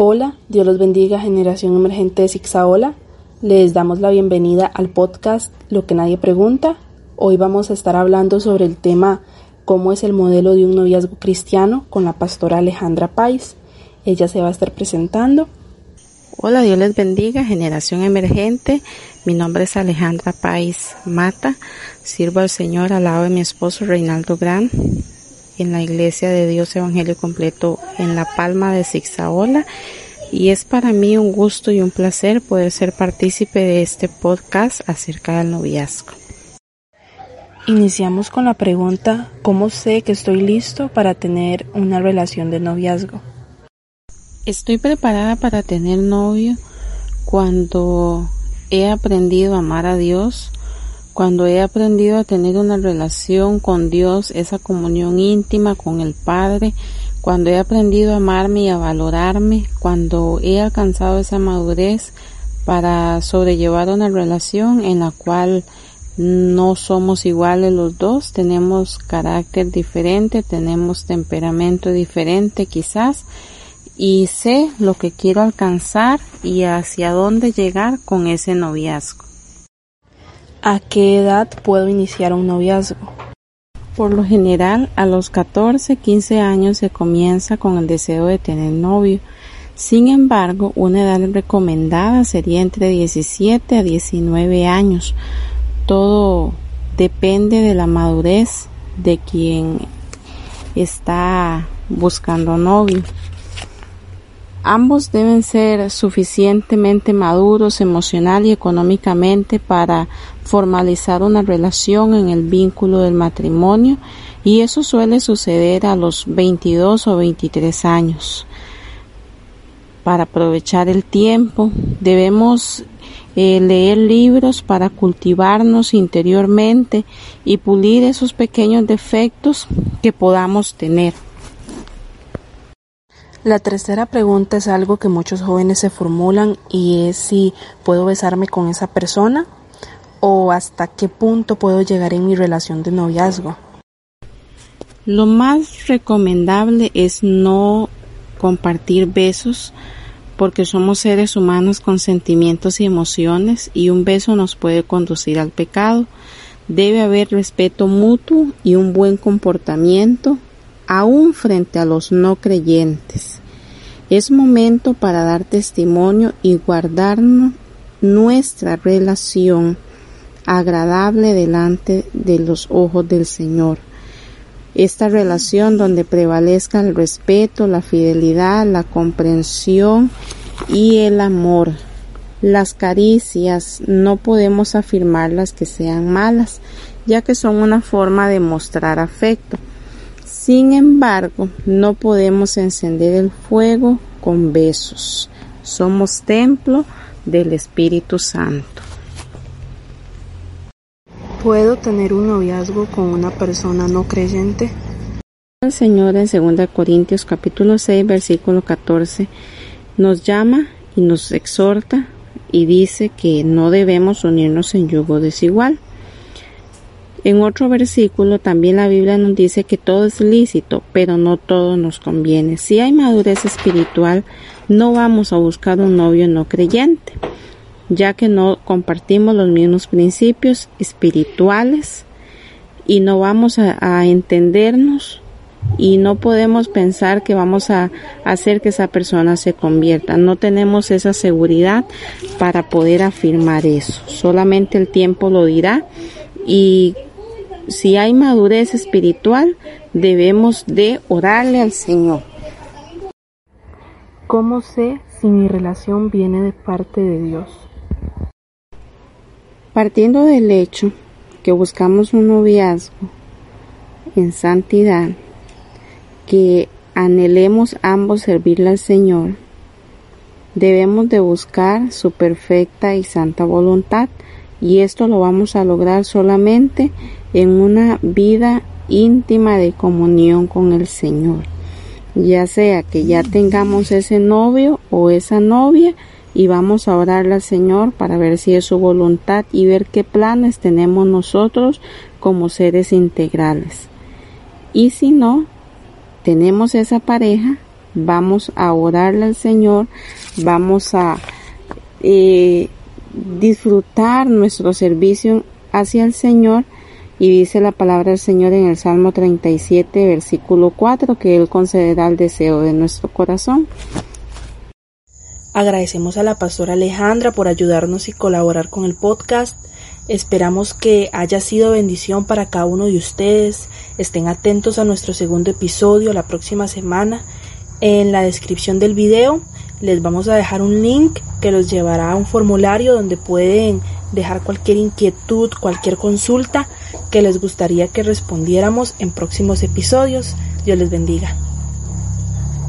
Hola, Dios los bendiga, generación emergente de Zixaola. Les damos la bienvenida al podcast Lo que nadie pregunta. Hoy vamos a estar hablando sobre el tema cómo es el modelo de un noviazgo cristiano con la pastora Alejandra Pais. Ella se va a estar presentando. Hola, Dios les bendiga, generación emergente. Mi nombre es Alejandra Pais Mata. Sirvo al Señor al lado de mi esposo Reinaldo Gran en la Iglesia de Dios Evangelio Completo en La Palma de Zixaola. Y es para mí un gusto y un placer poder ser partícipe de este podcast acerca del noviazgo. Iniciamos con la pregunta, ¿cómo sé que estoy listo para tener una relación de noviazgo? Estoy preparada para tener novio cuando he aprendido a amar a Dios, cuando he aprendido a tener una relación con Dios, esa comunión íntima con el Padre, cuando he aprendido a amarme y a valorarme, cuando he alcanzado esa madurez para sobrellevar una relación en la cual no somos iguales los dos, tenemos carácter diferente, tenemos temperamento diferente quizás, y sé lo que quiero alcanzar y hacia dónde llegar con ese noviazgo. ¿A qué edad puedo iniciar un noviazgo? Por lo general, a los 14, 15 años se comienza con el deseo de tener novio. Sin embargo, una edad recomendada sería entre 17 a 19 años. Todo depende de la madurez de quien está buscando novio. Ambos deben ser suficientemente maduros emocional y económicamente para formalizar una relación en el vínculo del matrimonio y eso suele suceder a los 22 o 23 años. Para aprovechar el tiempo debemos eh, leer libros para cultivarnos interiormente y pulir esos pequeños defectos que podamos tener. La tercera pregunta es algo que muchos jóvenes se formulan y es si puedo besarme con esa persona o hasta qué punto puedo llegar en mi relación de noviazgo. Lo más recomendable es no compartir besos porque somos seres humanos con sentimientos y emociones y un beso nos puede conducir al pecado. Debe haber respeto mutuo y un buen comportamiento aún frente a los no creyentes. Es momento para dar testimonio y guardarnos nuestra relación agradable delante de los ojos del Señor. Esta relación donde prevalezca el respeto, la fidelidad, la comprensión y el amor. Las caricias no podemos afirmarlas que sean malas, ya que son una forma de mostrar afecto. Sin embargo, no podemos encender el fuego con besos. Somos templo del Espíritu Santo. ¿Puedo tener un noviazgo con una persona no creyente? El Señor en 2 Corintios capítulo 6 versículo 14 nos llama y nos exhorta y dice que no debemos unirnos en yugo desigual. En otro versículo también la Biblia nos dice que todo es lícito, pero no todo nos conviene. Si hay madurez espiritual, no vamos a buscar un novio no creyente, ya que no compartimos los mismos principios espirituales y no vamos a, entendernos y no podemos pensar que vamos a hacer que esa persona se convierta. No tenemos esa seguridad para poder afirmar eso. Solamente el tiempo lo dirá y si hay madurez espiritual, debemos de orarle al Señor. ¿Cómo sé si mi relación viene de parte de Dios? Partiendo del hecho que buscamos un noviazgo en santidad, que anhelemos ambos servirle al Señor, Debemos de buscar su perfecta y santa voluntad y esto lo vamos a lograr solamente en una vida íntima de comunión con el Señor. Ya sea que ya tengamos ese novio o esa novia y vamos a orarle al Señor para ver si es su voluntad y ver qué planes tenemos nosotros como seres integrales. Y si no tenemos esa pareja, vamos a orarle al Señor, vamos a eh, disfrutar nuestro servicio hacia el Señor y dice la palabra del Señor en el Salmo 37, versículo 4, que Él concederá el deseo de nuestro corazón. Agradecemos a la pastora Alejandra por ayudarnos y colaborar con el podcast. Esperamos que haya sido bendición para cada uno de ustedes. Estén atentos a nuestro segundo episodio la próxima semana. En la descripción del video les vamos a dejar un link que los llevará a un formulario donde pueden dejar cualquier inquietud, cualquier consulta que les gustaría que respondiéramos en próximos episodios. Dios les bendiga.